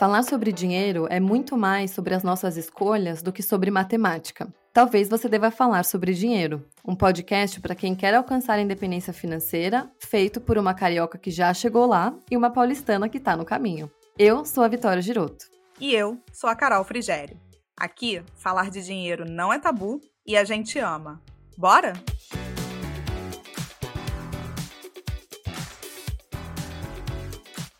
Falar sobre dinheiro é muito mais sobre as nossas escolhas do que sobre matemática. Talvez você deva falar sobre dinheiro, um podcast para quem quer alcançar a independência financeira, feito por uma carioca que já chegou lá e uma paulistana que está no caminho. Eu sou a Vitória Giroto. E eu sou a Carol Frigério. Aqui, falar de dinheiro não é tabu e a gente ama. Bora?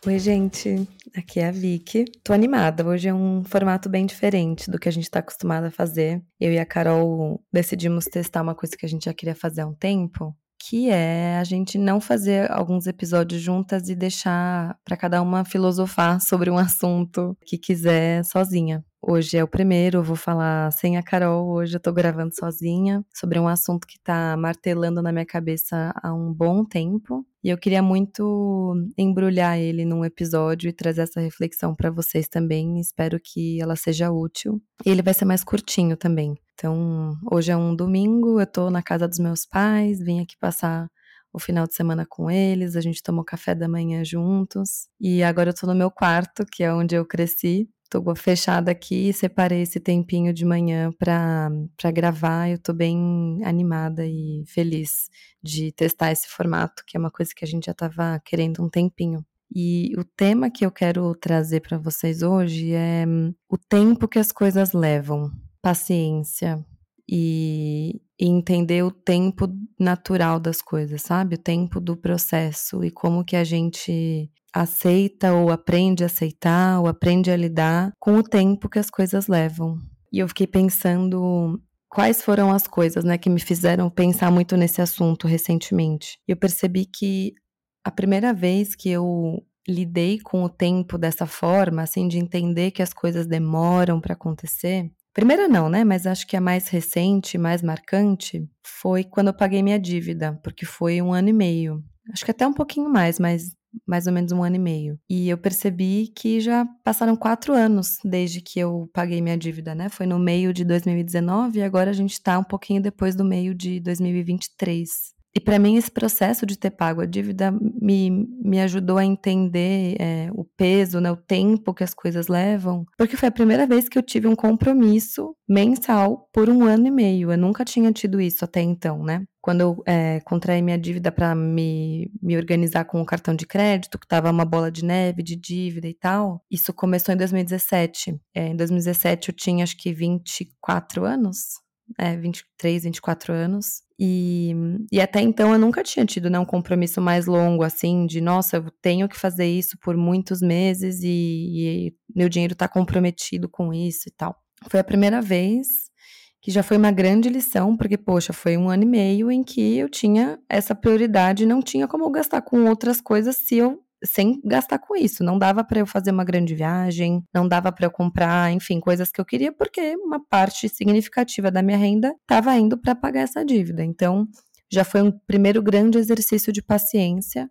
Oi, gente. Aqui é a Vicky. Tô animada. Hoje é um formato bem diferente do que a gente tá acostumado a fazer. Eu e a Carol decidimos testar uma coisa que a gente já queria fazer há um tempo, que é a gente não fazer alguns episódios juntas e deixar para cada uma filosofar sobre um assunto que quiser sozinha. Hoje é o primeiro, eu vou falar sem a Carol. Hoje eu tô gravando sozinha sobre um assunto que tá martelando na minha cabeça há um bom tempo. E eu queria muito embrulhar ele num episódio e trazer essa reflexão para vocês também. Espero que ela seja útil. E ele vai ser mais curtinho também. Então, hoje é um domingo, eu tô na casa dos meus pais, vim aqui passar o final de semana com eles, a gente tomou café da manhã juntos. E agora eu tô no meu quarto, que é onde eu cresci. Tô fechada aqui e separei esse tempinho de manhã para gravar. Eu tô bem animada e feliz de testar esse formato, que é uma coisa que a gente já estava querendo um tempinho. E o tema que eu quero trazer para vocês hoje é hum, o tempo que as coisas levam, paciência e, e entender o tempo natural das coisas, sabe? O tempo do processo e como que a gente aceita ou aprende a aceitar ou aprende a lidar com o tempo que as coisas levam. E eu fiquei pensando quais foram as coisas, né, que me fizeram pensar muito nesse assunto recentemente. Eu percebi que a primeira vez que eu lidei com o tempo dessa forma, assim, de entender que as coisas demoram para acontecer, Primeira não, né? Mas acho que a mais recente, mais marcante, foi quando eu paguei minha dívida, porque foi um ano e meio. Acho que até um pouquinho mais, mas mais ou menos um ano e meio. E eu percebi que já passaram quatro anos desde que eu paguei minha dívida, né? Foi no meio de 2019 e agora a gente está um pouquinho depois do meio de 2023. E para mim, esse processo de ter pago a dívida me, me ajudou a entender é, o peso, né, o tempo que as coisas levam, porque foi a primeira vez que eu tive um compromisso mensal por um ano e meio. Eu nunca tinha tido isso até então, né? Quando eu é, contraí minha dívida para me, me organizar com o cartão de crédito, que estava uma bola de neve de dívida e tal, isso começou em 2017. É, em 2017 eu tinha acho que 24 anos é, 23, 24 anos. E, e até então eu nunca tinha tido né, um compromisso mais longo, assim, de nossa, eu tenho que fazer isso por muitos meses e, e meu dinheiro está comprometido com isso e tal. Foi a primeira vez que já foi uma grande lição, porque, poxa, foi um ano e meio em que eu tinha essa prioridade, não tinha como eu gastar com outras coisas se eu sem gastar com isso. Não dava para eu fazer uma grande viagem, não dava para eu comprar, enfim, coisas que eu queria, porque uma parte significativa da minha renda estava indo para pagar essa dívida. Então, já foi um primeiro grande exercício de paciência.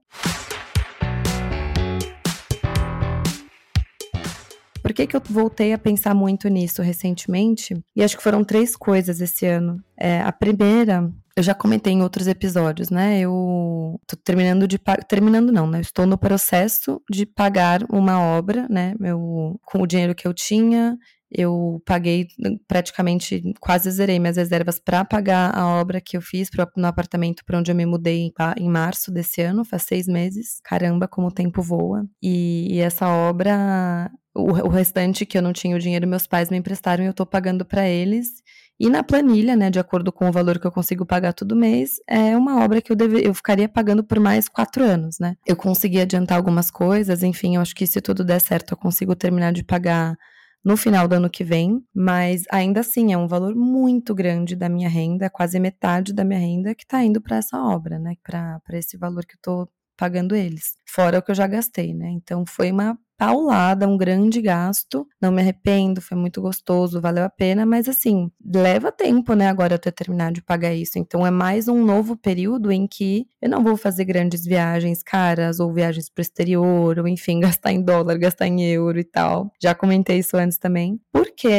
Por que, que eu voltei a pensar muito nisso recentemente? E acho que foram três coisas esse ano. É, a primeira eu já comentei em outros episódios, né? Eu tô terminando de terminando não, né? Eu estou no processo de pagar uma obra, né? Eu, com o dinheiro que eu tinha, eu paguei praticamente quase zerei minhas reservas para pagar a obra que eu fiz pro, no apartamento para onde eu me mudei em, em, março desse ano, faz seis meses. Caramba, como o tempo voa. E, e essa obra, o, o, restante que eu não tinha o dinheiro, meus pais me emprestaram e eu tô pagando para eles. E na planilha, né, de acordo com o valor que eu consigo pagar todo mês, é uma obra que eu, deve, eu ficaria pagando por mais quatro anos, né? Eu consegui adiantar algumas coisas, enfim, eu acho que se tudo der certo, eu consigo terminar de pagar no final do ano que vem, mas ainda assim é um valor muito grande da minha renda, quase metade da minha renda que está indo para essa obra, né? Para esse valor que eu estou pagando eles, fora o que eu já gastei, né? Então foi uma paulada, um grande gasto. Não me arrependo, foi muito gostoso, valeu a pena, mas assim, leva tempo, né, agora eu ter terminado de pagar isso. Então é mais um novo período em que eu não vou fazer grandes viagens caras ou viagens para o exterior, ou enfim, gastar em dólar, gastar em euro e tal. Já comentei isso antes também, porque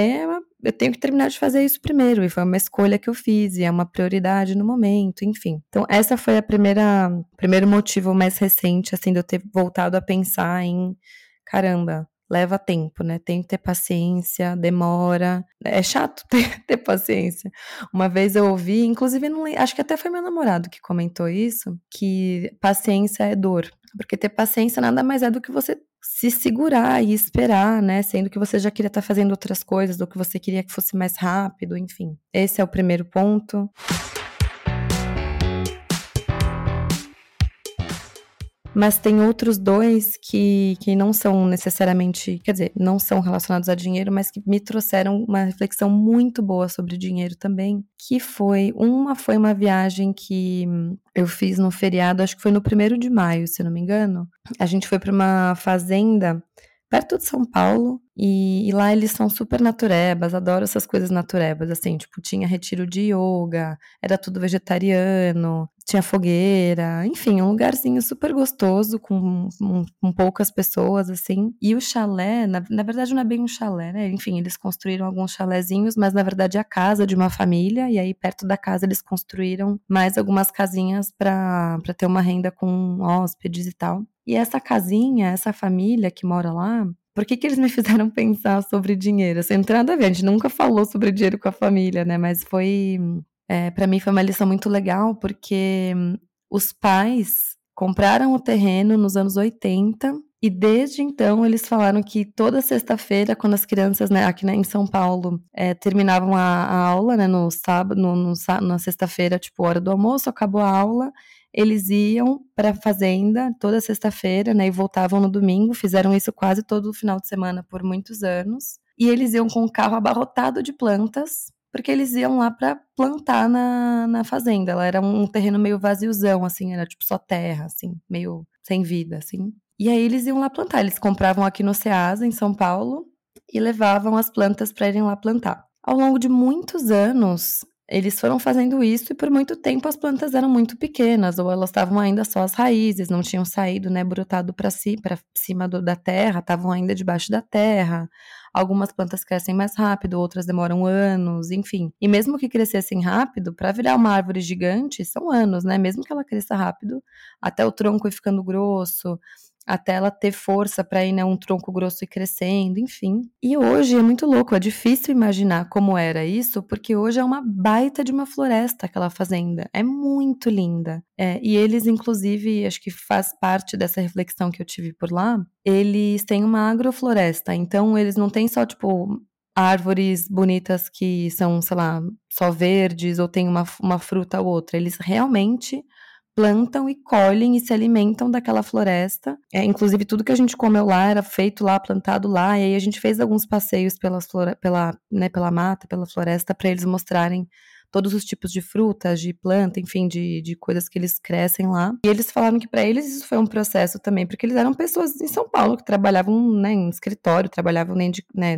eu tenho que terminar de fazer isso primeiro, e foi uma escolha que eu fiz, e é uma prioridade no momento, enfim. Então, essa foi a primeira primeiro motivo mais recente, assim, de eu ter voltado a pensar em caramba, leva tempo, né? Tem que ter paciência, demora. É chato ter, ter paciência. Uma vez eu ouvi, inclusive, não, acho que até foi meu namorado que comentou isso, que paciência é dor. Porque ter paciência nada mais é do que você se segurar e esperar, né? Sendo que você já queria estar fazendo outras coisas, ou que você queria que fosse mais rápido, enfim. Esse é o primeiro ponto. Mas tem outros dois que, que não são necessariamente, quer dizer, não são relacionados a dinheiro, mas que me trouxeram uma reflexão muito boa sobre dinheiro também. Que foi, uma foi uma viagem que eu fiz no feriado, acho que foi no primeiro de maio, se não me engano. A gente foi para uma fazenda perto de São Paulo, e, e, lá eles são super naturebas, adoro essas coisas naturebas, assim, tipo, tinha retiro de yoga, era tudo vegetariano, tinha fogueira, enfim, um lugarzinho super gostoso, com, com, com poucas pessoas, assim. E o chalé, na, na, verdade não é bem um chalé, né? Enfim, eles construíram alguns chalézinhos, mas na verdade é a casa de uma família, e aí perto da casa eles construíram mais algumas casinhas para ter uma renda com hóspedes e tal. E essa casinha, essa família que mora lá, por que, que eles me fizeram pensar sobre dinheiro? Assim, não tem nada a ver, a gente nunca falou sobre dinheiro com a família, né? Mas foi. É, para mim foi uma lição muito legal, porque os pais compraram o terreno nos anos 80 e desde então eles falaram que toda sexta-feira, quando as crianças, né, aqui né, em São Paulo, é, terminavam a, a, aula, né, no sábado, no, no, na sexta-feira, tipo hora do almoço, acabou a aula, eles iam para a fazenda toda sexta-feira, né, e voltavam no domingo. Fizeram isso quase todo final de semana por muitos anos. E eles iam com o carro abarrotado de plantas, porque eles iam lá para plantar na, na fazenda. Ela era um terreno meio vaziozão, assim, era tipo só terra, assim, meio sem vida, assim. E aí eles iam lá plantar. Eles compravam aqui no Ceasa, em São Paulo, e levavam as plantas para irem lá plantar. Ao longo de muitos anos, eles foram fazendo isso e por muito tempo as plantas eram muito pequenas ou elas estavam ainda só as raízes, não tinham saído, né, brotado para si, para cima do, da terra, estavam ainda debaixo da terra. Algumas plantas crescem mais rápido, outras demoram anos, enfim. E mesmo que crescessem rápido, para virar uma árvore gigante, são anos, né? Mesmo que ela cresça rápido, até o tronco ir ficando grosso, até ela ter força para ir, né, um tronco grosso e crescendo, enfim. E hoje é muito louco, é difícil imaginar como era isso, porque hoje é uma baita de uma floresta aquela fazenda, é muito linda. É, e eles, inclusive, acho que faz parte dessa reflexão que eu tive por lá, eles têm uma agrofloresta, então eles não têm só, tipo, árvores bonitas que são, sei lá, só verdes ou tem uma, uma fruta ou outra, eles realmente plantam e colhem e se alimentam daquela floresta. É, inclusive, tudo que a gente comeu lá era feito lá, plantado lá, e aí a gente fez alguns passeios pelas pela, né, pela mata, pela floresta, para eles mostrarem todos os tipos de frutas, de planta, enfim, de, de coisas que eles crescem lá. E eles falaram que para eles isso foi um processo também, porque eles eram pessoas em São Paulo que trabalhavam né, em escritório, trabalhavam nem de, né,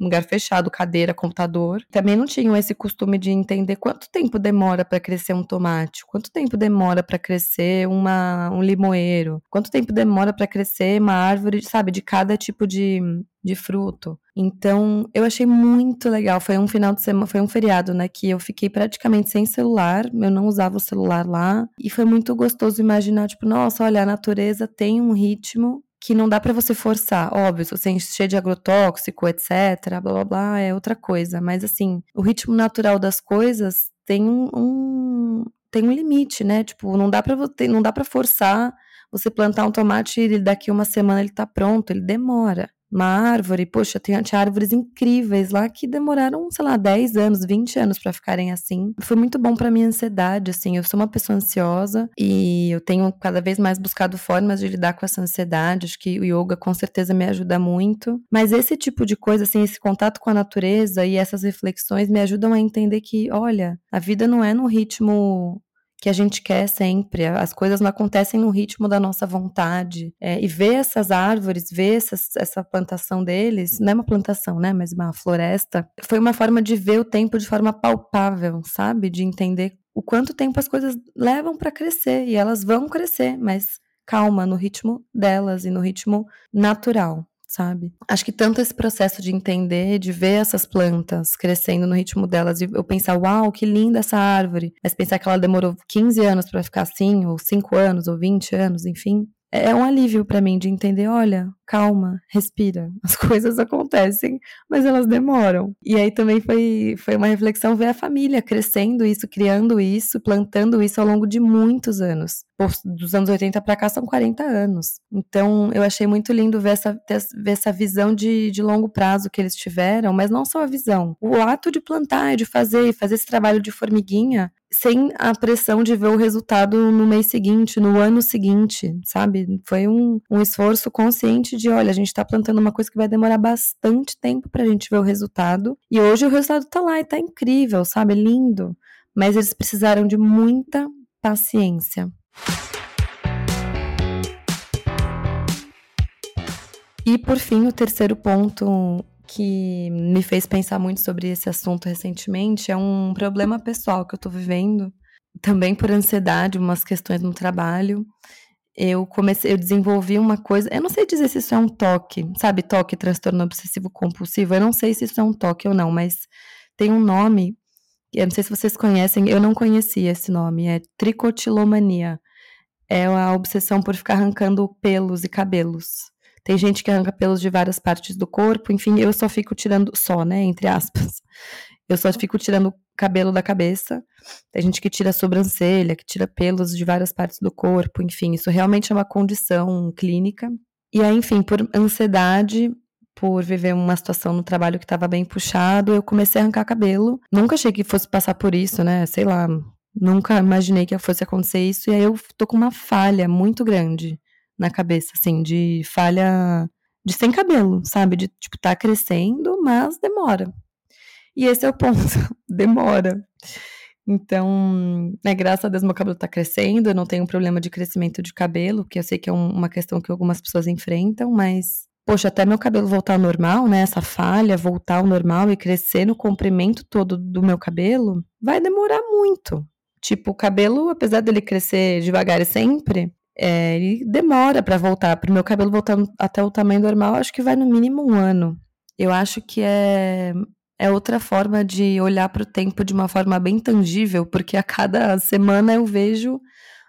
lugar fechado, cadeira, computador. Também não tinham esse costume de entender quanto tempo demora para crescer um tomate, quanto tempo demora para crescer uma, um limoeiro, quanto tempo demora para crescer uma árvore, sabe, de cada tipo de, de fruto. Então, eu achei muito legal. Foi um final de semana, foi um feriado, né, que eu fiquei praticamente sem celular, eu não usava o celular lá, e foi muito gostoso imaginar, tipo, nossa, olha, a natureza tem um ritmo que não dá para você forçar, óbvio, se você encher de agrotóxico, etc, blá blá blá, é outra coisa, mas assim, o ritmo natural das coisas tem um, um tem um limite, né? Tipo, não dá para não dá para forçar você plantar um tomate e daqui uma semana ele tá pronto, ele demora uma árvore, poxa, tem árvores incríveis lá que demoraram, sei lá, 10 anos, 20 anos para ficarem assim. Foi muito bom para minha ansiedade, assim. Eu sou uma pessoa ansiosa e eu tenho cada vez mais buscado formas de lidar com essa ansiedade. Acho que o yoga com certeza me ajuda muito. Mas esse tipo de coisa, assim, esse contato com a natureza e essas reflexões me ajudam a entender que, olha, a vida não é no ritmo que a gente quer sempre. As coisas não acontecem no ritmo da nossa vontade. É, e ver essas árvores, ver essas, essa plantação deles, não é uma plantação, né? Mas uma floresta, foi uma forma de ver o tempo de forma palpável, sabe? De entender o quanto tempo as coisas levam para crescer. E elas vão crescer, mas calma, no ritmo delas e no ritmo natural sabe? Acho que tanto esse processo de entender, de ver essas plantas crescendo no ritmo delas, e eu pensar, uau, que linda essa árvore, mas pensar que ela demorou 15 anos para ficar assim, ou 5 anos, ou 20 anos, enfim, é, é um alívio para mim de entender, olha, calma, respira. As coisas acontecem, mas elas demoram. E aí também foi, foi uma reflexão ver a família crescendo isso, criando isso, plantando isso ao longo de muitos anos. Dos anos 80 para cá são 40 anos. Então eu achei muito lindo ver essa, ver essa visão de, de longo prazo que eles tiveram, mas não só a visão. O ato de plantar, de fazer, fazer esse trabalho de formiguinha, sem a pressão de ver o resultado no mês seguinte, no ano seguinte, sabe? Foi um, um esforço consciente de, olha, a gente tá plantando uma coisa que vai demorar bastante tempo pra gente ver o resultado. E hoje o resultado tá lá e tá incrível, sabe? Lindo. Mas eles precisaram de muita paciência. E por fim, o terceiro ponto que me fez pensar muito sobre esse assunto recentemente é um problema pessoal que eu tô vivendo, também por ansiedade, umas questões no trabalho. Eu comecei, eu desenvolvi uma coisa, eu não sei dizer se isso é um toque, sabe, toque, transtorno obsessivo compulsivo, eu não sei se isso é um toque ou não, mas tem um nome, eu não sei se vocês conhecem, eu não conhecia esse nome, é tricotilomania. É a obsessão por ficar arrancando pelos e cabelos. Tem gente que arranca pelos de várias partes do corpo, enfim, eu só fico tirando, só, né, entre aspas. Eu só fico tirando cabelo da cabeça. Tem gente que tira sobrancelha, que tira pelos de várias partes do corpo, enfim, isso realmente é uma condição clínica. E aí, enfim, por ansiedade, por viver uma situação no trabalho que estava bem puxado, eu comecei a arrancar cabelo. Nunca achei que fosse passar por isso, né? Sei lá, nunca imaginei que fosse acontecer isso. E aí eu tô com uma falha muito grande na cabeça, assim, de falha de sem cabelo, sabe? De, tipo, tá crescendo, mas demora. E esse é o ponto, demora. Então, né, graças a Deus meu cabelo tá crescendo, eu não tenho problema de crescimento de cabelo, que eu sei que é um, uma questão que algumas pessoas enfrentam, mas, poxa, até meu cabelo voltar ao normal, né, essa falha voltar ao normal e crescer no comprimento todo do meu cabelo, vai demorar muito. Tipo, o cabelo, apesar dele crescer devagar e sempre, é, ele demora para voltar. Para o meu cabelo voltar até o tamanho normal, acho que vai no mínimo um ano. Eu acho que é, é outra forma de olhar para o tempo de uma forma bem tangível, porque a cada semana eu vejo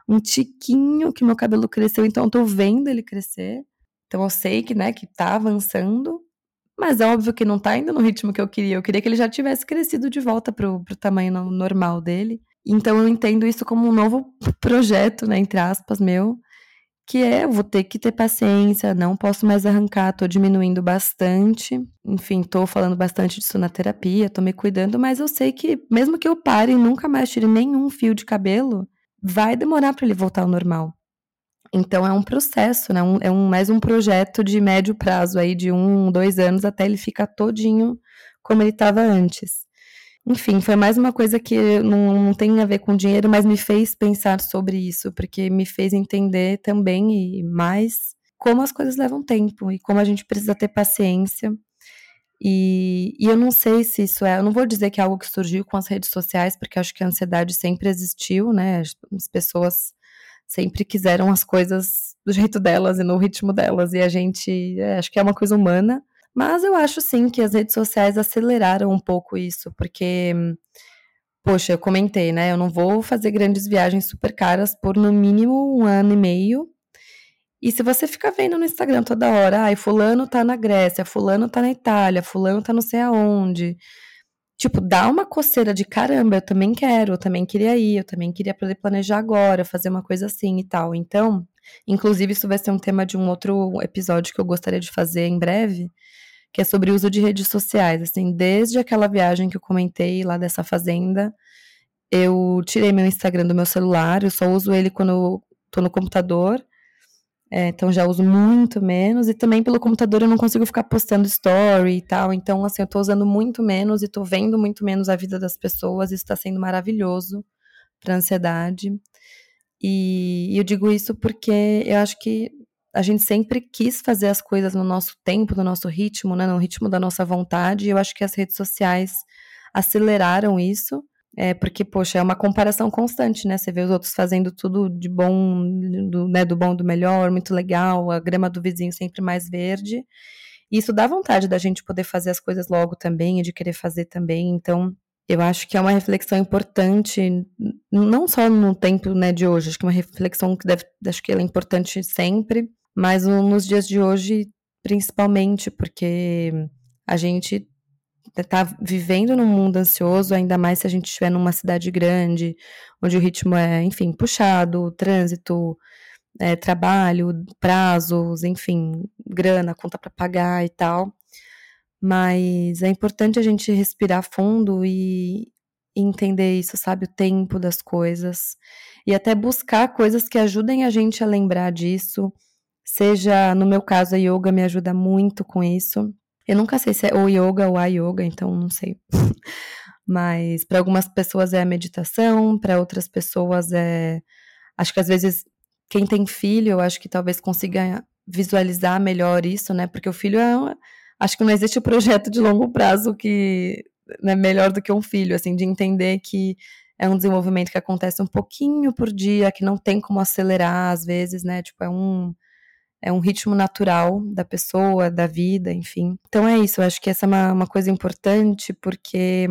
um tiquinho que meu cabelo cresceu, então eu tô vendo ele crescer. Então eu sei que, né, que tá avançando, mas é óbvio que não tá indo no ritmo que eu queria. Eu queria que ele já tivesse crescido de volta pro, pro tamanho normal dele. Então eu entendo isso como um novo projeto, né, entre aspas, meu, que é, vou ter que ter paciência, não posso mais arrancar, tô diminuindo bastante. Enfim, tô falando bastante disso na terapia, tô me cuidando, mas eu sei que mesmo que eu pare e nunca mais tire nenhum fio de cabelo, vai demorar para ele voltar ao normal. Então é um processo, né? Um, é um, mais um projeto de médio prazo aí, de um, dois anos, até ele ficar todinho como ele estava antes. Enfim, foi mais uma coisa que não, não, tem a ver com dinheiro, mas me fez pensar sobre isso, porque me fez entender também e mais como as coisas levam tempo e como a gente precisa ter paciência. E, e eu não sei se isso é, eu não vou dizer que é algo que surgiu com as redes sociais, porque acho que a ansiedade sempre existiu, né? As pessoas sempre quiseram as coisas do jeito delas e no ritmo delas, e a gente, é, acho que é uma coisa humana. Mas eu acho sim que as redes sociais aceleraram um pouco isso, porque, poxa, eu comentei, né? Eu não vou fazer grandes viagens super caras por no mínimo um ano e meio. E se você fica vendo no Instagram toda hora, ai, fulano tá na Grécia, fulano tá na Itália, fulano tá não sei aonde. Tipo, dá uma coceira de caramba, eu também quero, eu também queria ir, eu também queria poder planejar agora, fazer uma coisa assim e tal. Então, inclusive, isso vai ser um tema de um outro episódio que eu gostaria de fazer em breve, que é sobre o uso de redes sociais. Assim, desde aquela viagem que eu comentei lá dessa fazenda, eu tirei meu Instagram do meu celular, eu só uso ele quando eu tô no computador. É, então já uso muito menos e também pelo computador eu não consigo ficar postando story e tal. Então, assim, eu tô usando muito menos e tô vendo muito menos a vida das pessoas. Isso tá sendo maravilhoso pra ansiedade. E, e eu digo isso porque eu acho que a gente sempre quis fazer as coisas no nosso tempo, no nosso ritmo, né, no ritmo da nossa vontade. E eu acho que as redes sociais aceleraram isso, é, porque, poxa, é uma comparação constante, né? Você vê os outros fazendo tudo de bom, do, né, do bom, do melhor, muito legal, a grama do vizinho sempre mais verde. E isso dá vontade da gente poder fazer as coisas logo também, e de querer fazer também. Então, eu acho que é uma reflexão importante, não só no tempo né, de hoje, acho que é uma reflexão que deve, acho que ela é importante sempre, mas nos dias de hoje, principalmente porque a gente tá vivendo num mundo ansioso, ainda mais se a gente estiver numa cidade grande, onde o ritmo é, enfim, puxado, trânsito, é, trabalho, prazos, enfim, grana, conta para pagar e tal. Mas é importante a gente respirar fundo e entender isso, sabe? O tempo das coisas. E até buscar coisas que ajudem a gente a lembrar disso. Seja, no meu caso, a yoga me ajuda muito com isso. Eu nunca sei se é o yoga ou a yoga, então não sei. Mas para algumas pessoas é a meditação, para outras pessoas é. Acho que às vezes quem tem filho, eu acho que talvez consiga visualizar melhor isso, né? Porque o filho é. Acho que não existe projeto de longo prazo que é melhor do que um filho, assim, de entender que é um desenvolvimento que acontece um pouquinho por dia, que não tem como acelerar às vezes, né? Tipo, é um é um ritmo natural da pessoa, da vida, enfim. Então é isso, eu acho que essa é uma, uma coisa importante, porque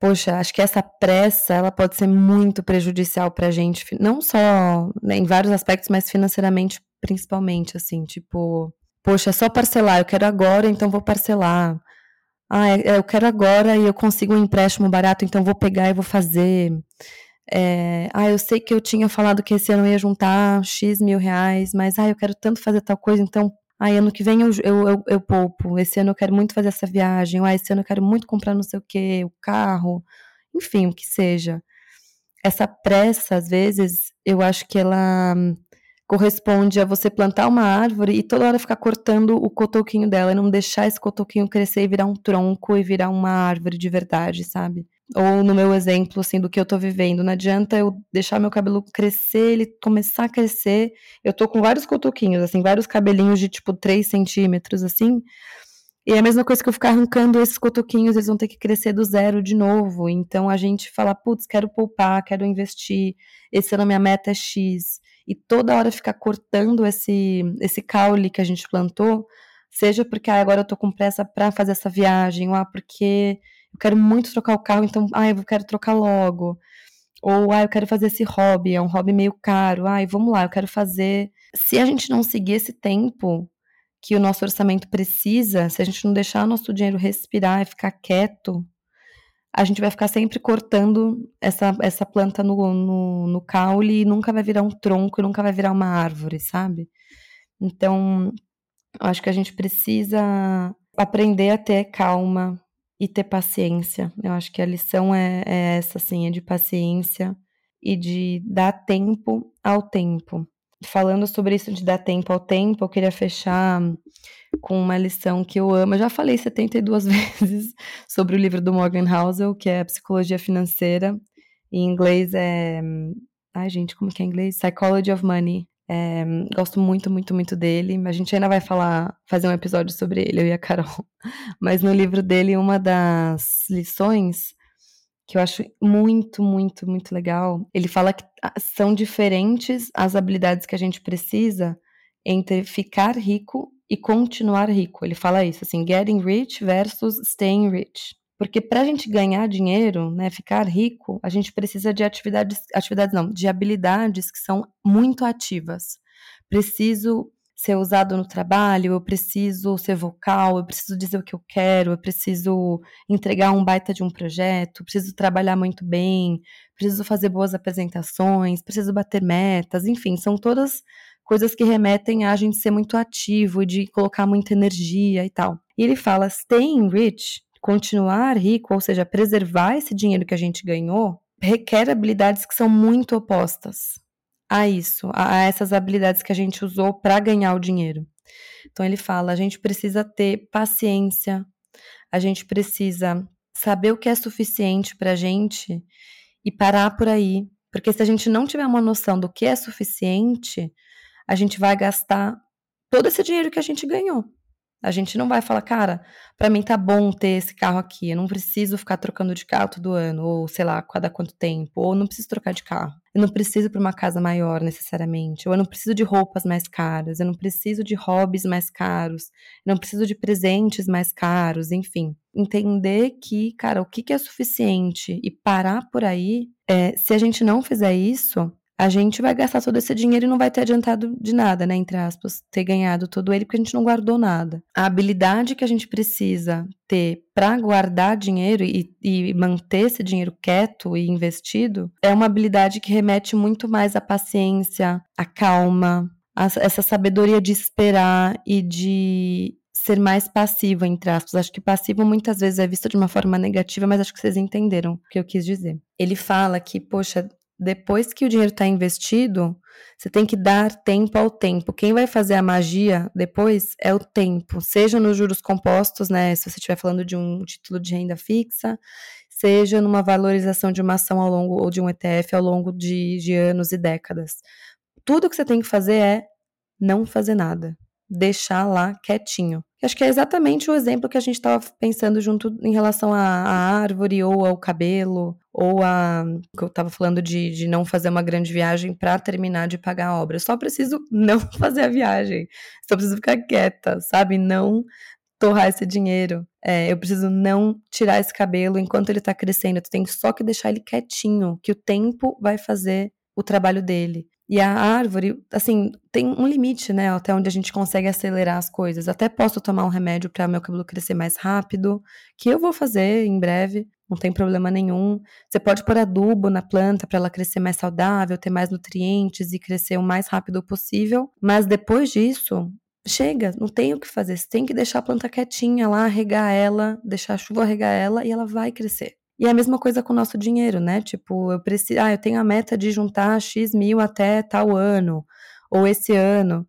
poxa, acho que essa pressa, ela pode ser muito prejudicial pra gente, não só né, em vários aspectos, mas financeiramente principalmente, assim, tipo, poxa, é só parcelar, eu quero agora, então vou parcelar. Ah, é, é, eu quero agora e eu consigo um empréstimo barato, então vou pegar e vou fazer. É, ah, eu sei que eu tinha falado que esse ano eu ia juntar X mil reais, mas ah, eu quero tanto fazer tal coisa, então ah, ano que vem eu, eu, eu, eu poupo. Esse ano eu quero muito fazer essa viagem. Ah, esse ano eu quero muito comprar não sei o quê, o carro. Enfim, o que seja. Essa pressa, às vezes, eu acho que ela hum, corresponde a você plantar uma árvore e toda hora ficar cortando o cotoquinho dela e não deixar esse cotoquinho crescer e virar um tronco e virar uma árvore de verdade, sabe? Ou no meu exemplo, assim, do que eu tô vivendo. Não adianta eu deixar meu cabelo crescer, ele começar a crescer. Eu tô com vários cotoquinhos, assim, vários cabelinhos de tipo 3 centímetros, assim. E é a mesma coisa que eu ficar arrancando esses cotoquinhos, eles vão ter que crescer do zero de novo. Então a gente fala, putz, quero poupar, quero investir, esse ano minha meta é X. E toda hora ficar cortando esse, esse caule que a gente plantou, seja porque ah, agora eu tô com pressa para fazer essa viagem, ou ah, porque eu quero muito trocar o carro, então, ah, eu quero trocar logo. Ou, ah, eu quero fazer esse hobby, é um hobby meio caro. Ai, vamos lá, eu quero fazer. Se a gente não seguir esse tempo que o nosso orçamento precisa, se a gente não deixar o nosso dinheiro respirar e ficar quieto, a gente vai ficar sempre cortando essa, essa planta no, no, no caule e nunca vai virar um tronco e nunca vai virar uma árvore, sabe? Então, acho que a gente precisa aprender a ter calma, e ter paciência. Eu acho que a lição é, é essa, assim, é de paciência e de dar tempo ao tempo. Falando sobre isso de dar tempo ao tempo, eu queria fechar com uma lição que eu amo. Eu já falei 72 vezes sobre o livro do Morgan Housel, que é Psicologia Financeira. Em inglês é. Ai, gente, como que é em inglês? Psychology of Money. É, gosto muito, muito, muito dele. A gente ainda vai falar, fazer um episódio sobre ele, eu e a Carol. Mas no livro dele, uma das lições que eu acho muito, muito, muito legal, ele fala que ah, são diferentes as habilidades que a gente precisa entre ficar rico e continuar rico. Ele fala isso, assim, getting rich versus staying rich. Porque para a gente ganhar dinheiro, né, ficar rico, a gente precisa de atividades, atividades não, de habilidades que são muito ativas. Preciso ser usado no trabalho, eu preciso ser vocal, eu preciso dizer o que eu quero, eu preciso entregar um baita de um projeto, preciso trabalhar muito bem, preciso fazer boas apresentações, preciso bater metas, enfim, são todas coisas que remetem a, gente ser muito ativo, de colocar muita energia e tal. E ele fala, staying rich continuar rico, ou seja, preservar esse dinheiro que a gente ganhou, requer habilidades que são muito opostas a isso, a, essas habilidades que a gente usou para ganhar o dinheiro. Então ele fala, a gente precisa ter paciência, a gente precisa saber o que é suficiente para a gente e parar por aí, porque se a gente não tiver uma noção do que é suficiente, a gente vai gastar todo esse dinheiro que a gente ganhou. A gente não vai falar, cara, para mim tá bom ter esse carro aqui, eu não preciso ficar trocando de carro todo ano, ou sei lá, cada quanto tempo, ou não preciso trocar de carro. Eu não preciso para uma casa maior necessariamente, ou eu não preciso de roupas mais caras, eu não preciso de hobbies mais caros, eu não preciso de presentes mais caros, enfim. Entender que, cara, o que, que é suficiente e parar por aí, é, se a gente não fizer isso, a gente vai gastar todo esse dinheiro e não vai ter adiantado de nada, né? Entre aspas, ter ganhado todo ele porque a gente não guardou nada. A habilidade que a gente precisa ter para guardar dinheiro e, e, manter esse dinheiro quieto e investido é uma habilidade que remete muito mais à paciência, à calma, a essa sabedoria de esperar e de ser mais passivo, entre aspas. Acho que passivo muitas vezes é visto de uma forma negativa, mas acho que vocês entenderam o que eu quis dizer. Ele fala que, poxa, depois que o dinheiro está investido, você tem que dar tempo ao tempo. Quem vai fazer a magia depois é o tempo, seja nos juros compostos, né? Se você estiver falando de um título de renda fixa, seja numa valorização de uma ação ao longo ou de um ETF ao longo de, de anos e décadas. Tudo que você tem que fazer é não fazer nada deixar lá quietinho. Acho que é exatamente o exemplo que a gente estava pensando junto em relação à, árvore ou ao cabelo, ou a que eu estava falando de, de não fazer uma grande viagem para terminar de pagar a obra. Eu só preciso não fazer a viagem. Só preciso ficar quieta, sabe? Não torrar esse dinheiro. É, eu preciso não tirar esse cabelo enquanto ele está crescendo. Tu tem só que deixar ele quietinho, que o tempo vai fazer o trabalho dele. E a árvore, assim, tem um limite, né? Até onde a gente consegue acelerar as coisas. Até posso tomar um remédio para meu cabelo crescer mais rápido, que eu vou fazer em breve, não tem problema nenhum. Você pode pôr adubo na planta para ela crescer mais saudável, ter mais nutrientes e crescer o mais rápido possível. Mas depois disso, chega, não tem o que fazer. Você tem que deixar a planta quietinha lá, regar ela, deixar a chuva regar ela e ela vai crescer. E é a mesma coisa com o nosso dinheiro, né? Tipo, eu preciso, ah, eu tenho a meta de juntar X mil até tal ano, ou esse ano.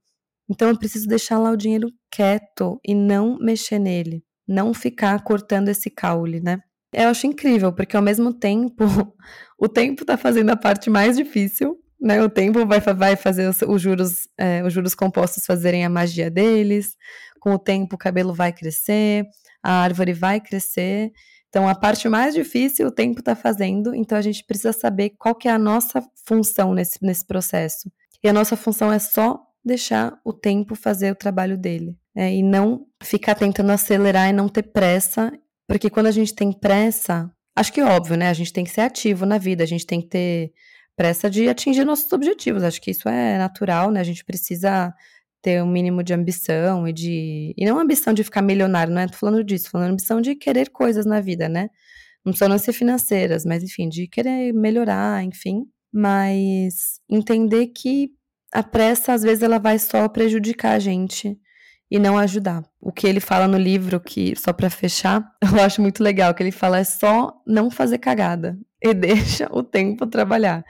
Então eu preciso deixar lá o dinheiro quieto e não mexer nele, não ficar cortando esse caule, né? Eu acho incrível, porque ao mesmo tempo, o tempo tá fazendo a parte mais difícil, né? O tempo vai, vai fazer os, os juros, é, os juros compostos fazerem a magia deles. Com o tempo, o cabelo vai crescer, a árvore vai crescer. Então, a parte mais difícil o tempo está fazendo, então a gente precisa saber qual que é a nossa função nesse, nesse processo. E a nossa função é só deixar o tempo fazer o trabalho dele. É, e não ficar tentando acelerar e não ter pressa, porque quando a gente tem pressa, acho que é óbvio, né? A gente tem que ser ativo na vida, a gente tem que ter pressa de atingir nossos objetivos. Acho que isso é natural, né? A gente precisa ter um mínimo de ambição e de. E não ambição de ficar milionário, não é tô falando disso, falando ambição de querer coisas na vida, né? Não só não ser financeiras, mas enfim, de querer melhorar, enfim. Mas entender que a pressa, às vezes, ela vai só prejudicar a gente e não ajudar. O que ele fala no livro, que só para fechar, eu acho muito legal, que ele fala é só não fazer cagada e deixa o tempo trabalhar.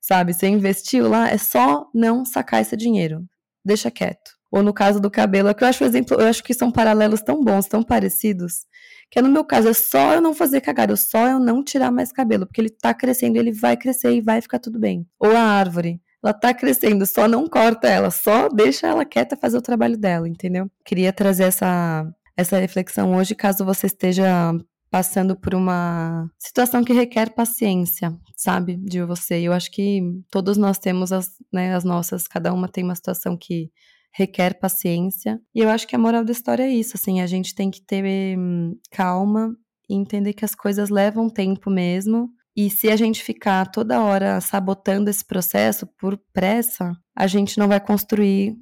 Sabe, você investiu lá, é só não sacar esse dinheiro deixa quieto. Ou no caso do cabelo, é que eu acho exemplo, eu acho que são paralelos tão bons, tão parecidos, que no meu caso é só eu não fazer cagada, é só eu não tirar mais cabelo, porque ele tá crescendo, ele vai crescer e vai ficar tudo bem. Ou a árvore, ela tá crescendo, só não corta ela, só deixa ela quieta fazer o trabalho dela, entendeu? Queria trazer essa essa reflexão hoje, caso você esteja passando por uma situação que requer paciência, sabe, de você. Eu acho que todos nós temos as, né, as nossas, cada uma tem uma situação que requer paciência. E eu acho que a moral da história é isso, assim, a gente tem que ter hum, calma e entender que as coisas levam tempo mesmo. E se a gente ficar toda hora sabotando esse processo por pressa, a gente não vai construir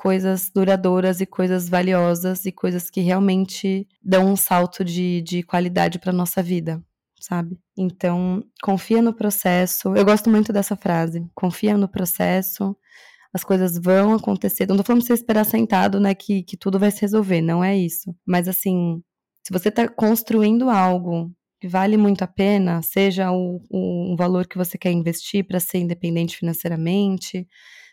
coisas duradouras e coisas valiosas e coisas que realmente dão um salto de, de qualidade para nossa vida, sabe? Então, confia no processo. Eu gosto muito dessa frase. Confia no processo. As coisas vão acontecer. Não tô falando pra você esperar sentado, né, que, que tudo vai se resolver. Não é isso. Mas, assim, se você tá construindo algo que vale muito a pena, seja o, o, o valor que você quer investir para ser independente financeiramente,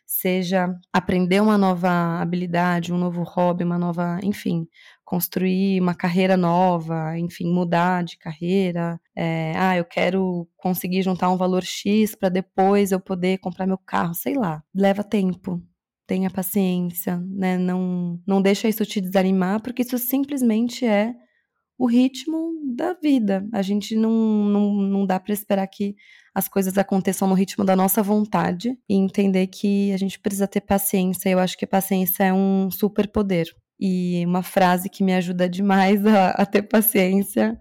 seja aprender uma nova habilidade, um novo hobby, uma nova, enfim, construir uma carreira nova, enfim, mudar de carreira. É, ah, eu quero conseguir juntar um valor X para depois eu poder comprar meu carro, sei lá. Leva tempo. Tenha paciência, né? Não, não deixa isso te desanimar, porque isso simplesmente é o ritmo da vida. A gente não, não, não dá para esperar que as coisas aconteçam no ritmo da nossa vontade e entender que a gente precisa ter paciência. Eu acho que paciência é um superpoder. E uma frase que me ajuda demais a, a ter paciência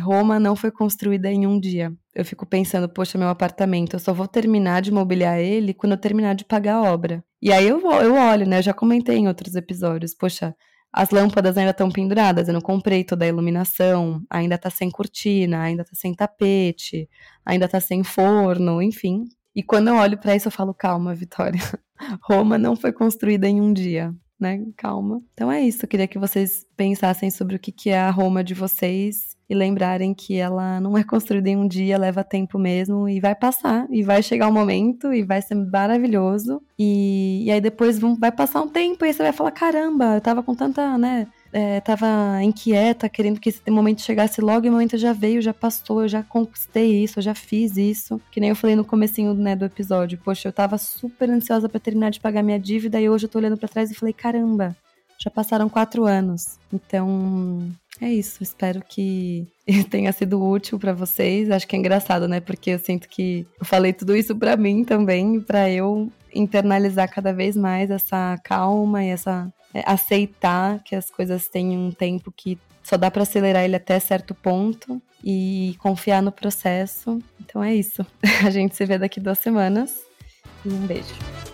Roma não foi construída em um dia. Eu fico pensando, poxa, meu apartamento, eu só vou terminar de mobiliar ele quando eu terminar de pagar a obra. E aí eu, eu olho, né? Eu já comentei em outros episódios, poxa, as lâmpadas ainda estão penduradas, eu não comprei toda a iluminação, ainda tá sem cortina, ainda tá sem tapete, ainda tá sem forno, enfim. E quando eu olho para isso, eu falo, calma, Vitória. Roma não foi construída em um dia né? Calma. Então é isso. Eu queria que vocês pensassem sobre o que é a Roma de vocês e lembrarem que ela não é construída em um dia, leva tempo mesmo e vai passar. E vai chegar um momento e vai ser maravilhoso. E, e aí depois vai passar um tempo e você vai falar: caramba, eu tava com tanta, né? É, tava inquieta, querendo que esse momento chegasse logo, e o momento já veio, já passou, eu já conquistei isso, eu já fiz isso. Que nem eu falei no comecinho, né, do episódio. Poxa, eu tava super ansiosa para terminar de pagar minha dívida, e hoje eu tô olhando para trás e falei, caramba, já passaram quatro anos. Então, é isso. Espero que tenha sido útil para vocês. Acho que é engraçado, né? Porque eu sinto que eu falei tudo isso para mim também, para eu internalizar cada vez mais essa calma e essa é, aceitar que as coisas têm um tempo que só dá para acelerar ele até certo ponto e confiar no processo. Então é isso. A gente se vê daqui duas semanas e um beijo.